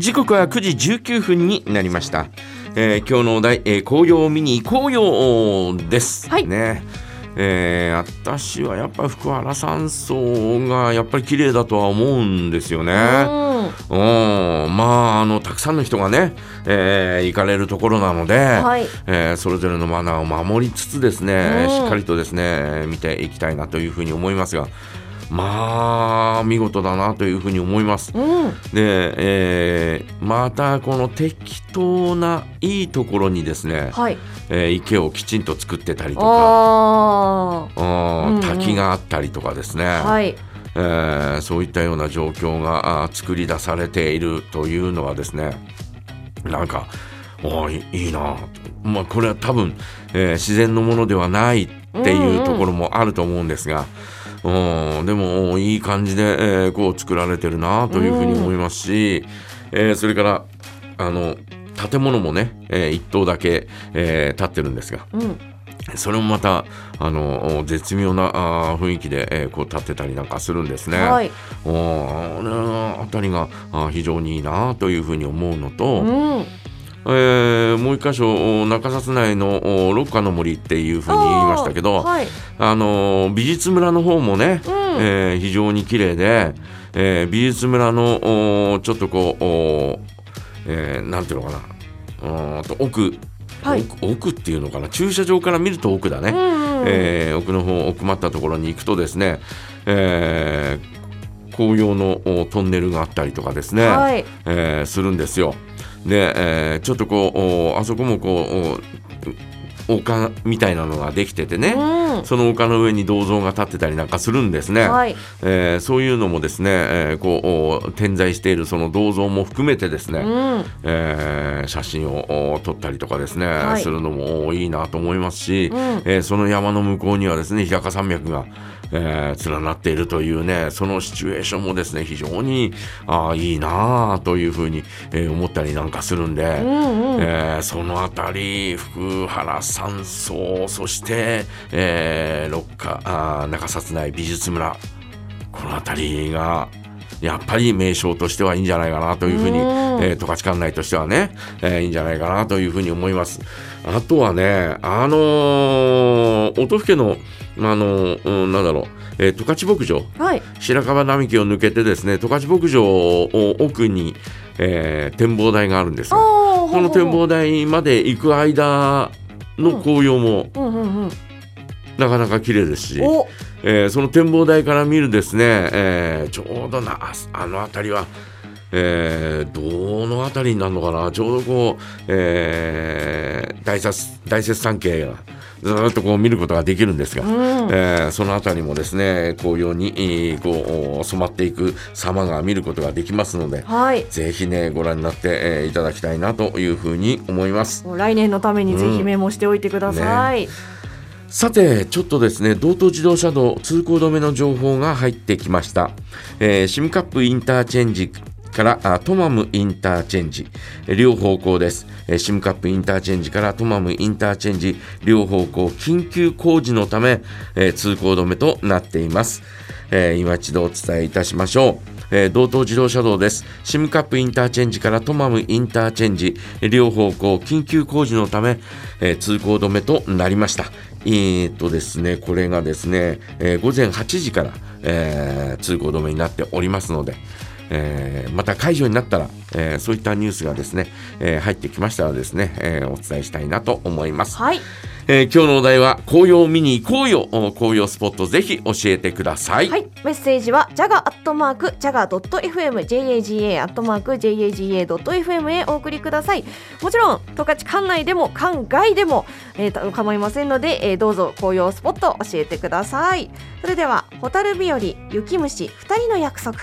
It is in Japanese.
時刻は9時19分になりました、えー今日のお題、えー紅葉を見に行こうよです、はい。ね。えー私はやっぱり福原山荘がやっぱり綺麗だとは思うんですよね。うん。うん、まああのたくさんの人がね、えー行かれるところなので、はい。えーそれぞれのマナーを守りつつですね、うん。しっかりとですね見ていきたいなというふうに思いますがまあ見事だなというふうに思います。うん。で、えーまたこの適当ないいところにですね、はい。えー池をきちんと作ってたりとか。あうんうんうん。滝があったりとかですね、あはい。えーそういったような状況が作り出されているというのはですねなんかおーいいいな。まあこれは多分、えー自然のものではないっていうところもあると思うんですが、うんでもいい感じで、えーこう作られてるなというふうに思いますし、えーそれからあの建物もね、えー一棟だけ、えー建ってるんですがうん。それもまたあの絶妙な雰囲気で、えーこう立ってたりなんかするんですね。はい。おーあのあたりがあー非常にいいなというふうに思うのと、うんえーもう一箇所お中札内のお六花の森っていうふうに言いましたけど、はい。あの美術村の方もね、うん。えー非常に綺麗で、えー美術村のおちょっとこうお、えーなんていうのかなと奥、はい。奥奥っていうのかな駐車場から見ると奥だね、うんうん。えー奥の方奥まったところに行くとですね、えー紅葉のおトンネルがあったりとかですね、はい。えーするんですよ。で、えーちょっとこうあそこもこう丘みたいなのができててね、うん。その丘の上に銅像が立ってたりなんかするんですね。はい。えーそういうのもですね、えーこうお点在しているその銅像も含めてですね、うん。えー写真をお撮ったりとかですね、はい。するのもおいいなと思いますし、うん。えーその山の向こうにはですね日高山脈が、えー連なっているというねそのシチュエーションもですね非常にあーいいなあというふうに、えー思ったりなんかするんで、うんうん。えーそのあたり福原山荘そして、えー六花中札内美術村。このあたりがやっぱり名称としてはいいんじゃないかなというふうに、うんえー十勝管内としてはね、えーいいんじゃないかなというふうに思います。あとはね、あのー音更の、あのーうんなんだろう、えー十勝牧場、はい。白樺並木を抜けてですね、十勝牧場を奥に、えー展望台があるんですこの展望台まで行く間の紅葉もなかなか綺麗ですし、お。えーその展望台から見るですね、えーちょうどなああの辺りは、えーどの辺りになるのかなちょうどこう、えー大雪大雪山系がずーっとこう見ることができるんですが、うん。えーその辺りもですね紅葉に、えーこう染まっていく様が見ることができますのではい。ぜひねご覧になって、えーいただきたいなというふうに思います。来年のためにぜひメモしておいてください、さて、ちょっとですね、道東自動車道通行止めの情報が入ってきました。えーシムカップインターチェンジからトマムインターチェンジ、両方向です、シムカップインターチェンジからトマムインターチェンジ、両方向緊急工事のため、通行止めとなっています。今一度お伝えいたしましょう。えー道東自動車道です。シムカップインターチェンジからトマムインターチェンジ、両方向緊急工事のため、えー通行止めとなりました。えーっとですね、これがですね、えー午前8時から、えー通行止めになっておりますので、えーまた解除になったら、えーそういったニュースがですね、えー入ってきましたらですね、えーお伝えしたいなと思います。はい。えー今日のお題は紅葉を見に行こうよ。お紅葉スポットぜひ教えてください。はい、メッセージはジャガアットマークジャガドット FM JAGA アットマーク JAGA ドット FM へお送りください。もちろん十勝管内でも管外でも、えーと構いませんので、えーどうぞ紅葉スポット教えてください。それでは蛍日和雪虫二人の約束